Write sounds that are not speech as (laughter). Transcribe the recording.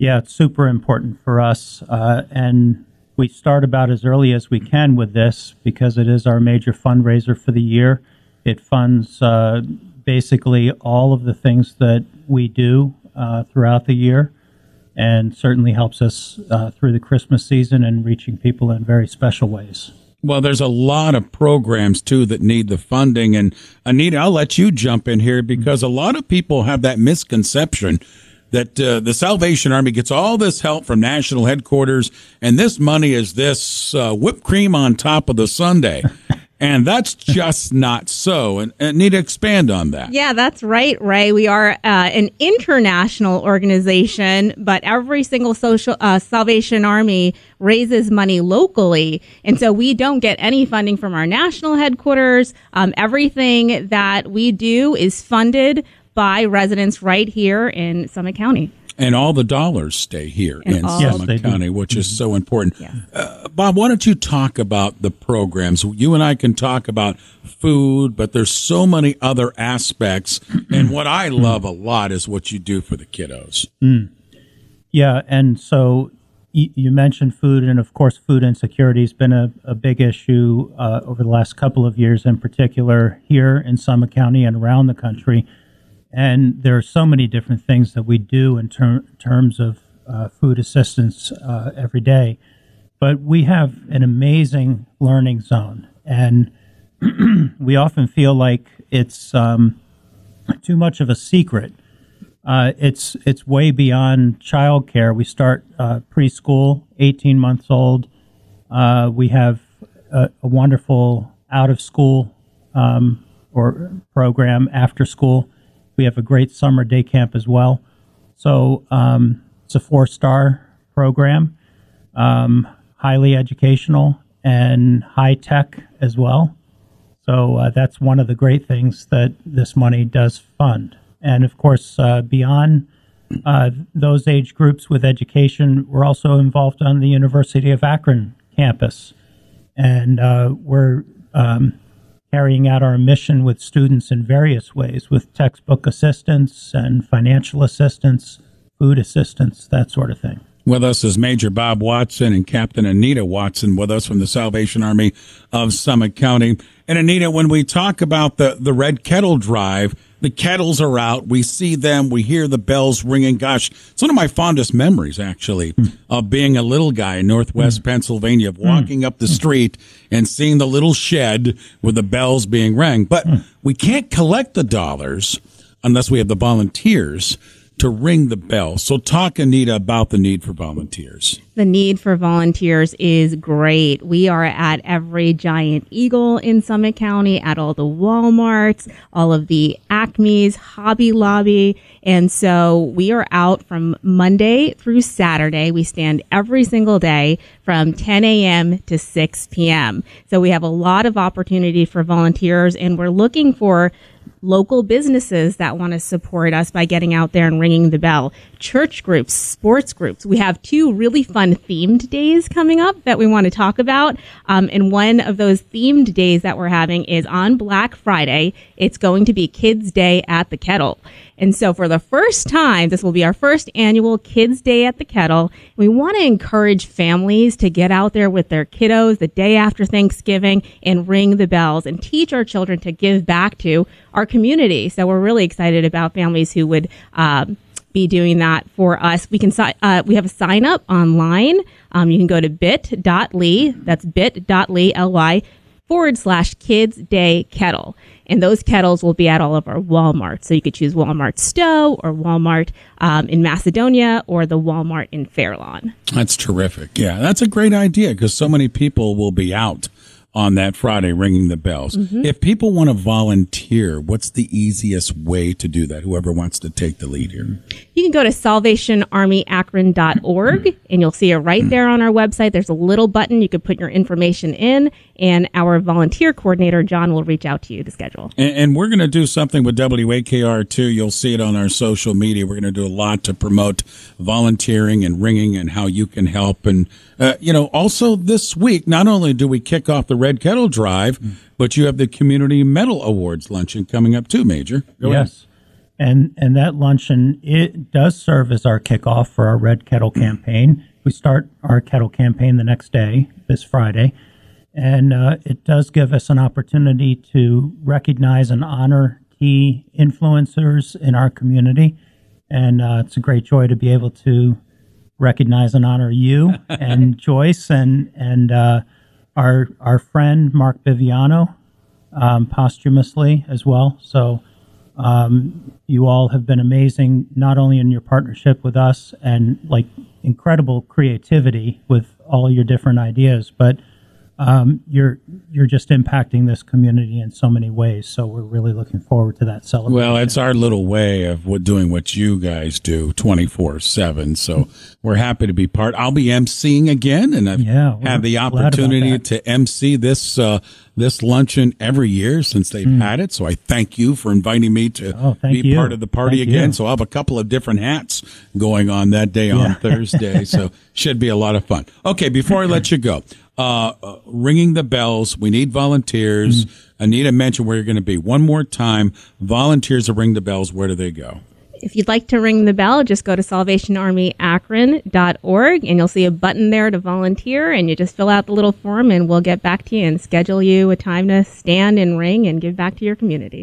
Yeah, it's super important for us. Uh, and we start about as early as we can with this because it is our major fundraiser for the year. It funds uh, basically all of the things that we do uh, throughout the year and certainly helps us uh, through the Christmas season and reaching people in very special ways. Well, there's a lot of programs too that need the funding. And Anita, I'll let you jump in here because a lot of people have that misconception that uh, the Salvation Army gets all this help from national headquarters, and this money is this uh, whipped cream on top of the sundae. (laughs) And that's just not so. And, and need to expand on that. Yeah, that's right, Ray. We are uh, an international organization, but every single social uh, Salvation Army raises money locally, and so we don't get any funding from our national headquarters. Um, everything that we do is funded by residents right here in Summit County. And all the dollars stay here And in all- Yes, Summit they do. County, which is so important. Yeah. Uh, Bob, why don't you talk about the programs? You and I can talk about food, but there's so many other aspects. and what I love a lot is what you do for the kiddos. Yeah, and so y- you mentioned food, and of course, food insecurity has been a, a big issue uh, over the last couple of years, in particular here in Summit County and around the country. And there are so many different things that we do in ter- terms of uh, food assistance uh, every day. But we have an amazing learning zone, and (clears throat) we often feel like it's um, too much of a secret. Uh, it's it's way beyond childcare. We start uh, preschool, 18 months old. Uh, we have a, a wonderful out of school um, or program after school. We have a great summer day camp as well. So um, it's a four star program, um, highly educational and high tech as well. So uh, that's one of the great things that this money does fund. And of course, uh, beyond uh, those age groups with education, we're also involved on the University of Akron campus. And uh, we're um, carrying out our mission with students in various ways with textbook assistance and financial assistance, food assistance, that sort of thing. With us is Major Bob Watson and Captain Anita Watson with us from the Salvation Army of Summit County. And Anita, when we talk about the, the Red Kettle Drive, the kettles are out. We see them. We hear the bells ringing. Gosh, it's one of my fondest memories, actually, hmm. of being a little guy in Northwest hmm. Pennsylvania, of walking up the street and seeing the little shed with the bells being rang. But we can't collect the dollars unless we have the volunteers to ring the bell. So talk, Anita, about the need for volunteers. The need for volunteers is great. We are at every Giant Eagle in Summit County, at all the Walmarts, all of the Acme's, Hobby Lobby. And so we are out from Monday through Saturday. We stand every single day from 10 a.m. to 6 p.m. So we have a lot of opportunity for volunteers and we're looking for local businesses that want to support us by getting out there and ringing the bell, church groups, sports groups. We have two really fun themed days coming up that we want to talk about. Um, and one of those themed days that we're having is on Black Friday. It's going to be Kids Day at the Kettle. And so for the first time, this will be our first annual Kids Day at the Kettle. We want to encourage families to get out there with their kiddos the day after Thanksgiving and ring the bells and teach our children to give back to our community. So we're really excited about families who would, um, be doing that for us. We can uh, we have a sign up online. Um, you can go to bit.ly. That's bit.ly ly forward slash kids day kettle. And those kettles will be at all of our Walmart. So you could choose Walmart Stowe or Walmart um, in Macedonia or the Walmart in Fairlawn. That's terrific. Yeah, that's a great idea because so many people will be out on that Friday ringing the bells. Mm-hmm. If people want to volunteer, what's the easiest way to do that? Whoever wants to take the lead here. You can go to salvationarmyakron.org mm-hmm. and you'll see it right mm. there on our website. There's a little button you could put your information in, and our volunteer coordinator, John, will reach out to you to schedule. And, and we're going to do something with WAKR too. You'll see it on our social media. We're going to do a lot to promote volunteering and ringing and how you can help. And, uh, you know, also this week, not only do we kick off the Red Kettle Drive, but you have the Community Medal Awards luncheon coming up too, Major. Go ahead. yes. and and that luncheon it does serve as our kickoff for our Red Kettle campaign. We start our kettle campaign the next day, this Friday, and uh, it does give us an opportunity to recognize and honor key influencers in our community, and uh, it's a great joy to be able to recognize and honor you (laughs) and Joyce and and uh, our our friend Mark Viviano um, posthumously as well. So um, you all have been amazing, not only in your partnership with us and like incredible creativity with all your different ideas, but um, you're you're just impacting this community in so many ways. So we're really looking forward to that celebration. Well, it's our little way of what, doing what you guys do twenty four seven. So (laughs) we're happy to be part. I'll be emceeing again, and I've Yeah, had the opportunity to MC this uh, this luncheon every year since they've had it. So I thank you for inviting me to. Oh, be you. part of the party Thank again. you. So I'll have a couple of different hats going on that day on (laughs) Thursday. So should be a lot of fun. Okay, before I let you go, uh, uh, ringing the bells. We need volunteers. Mm. Anita mentioned where you're going to be. One more time, volunteers to ring the bells. Where do they go? If you'd like to ring the bell, just go to salvationarmyakron.org and you'll see a button there to volunteer and you just fill out the little form and we'll get back to you and schedule you a time to stand and ring and give back to your community.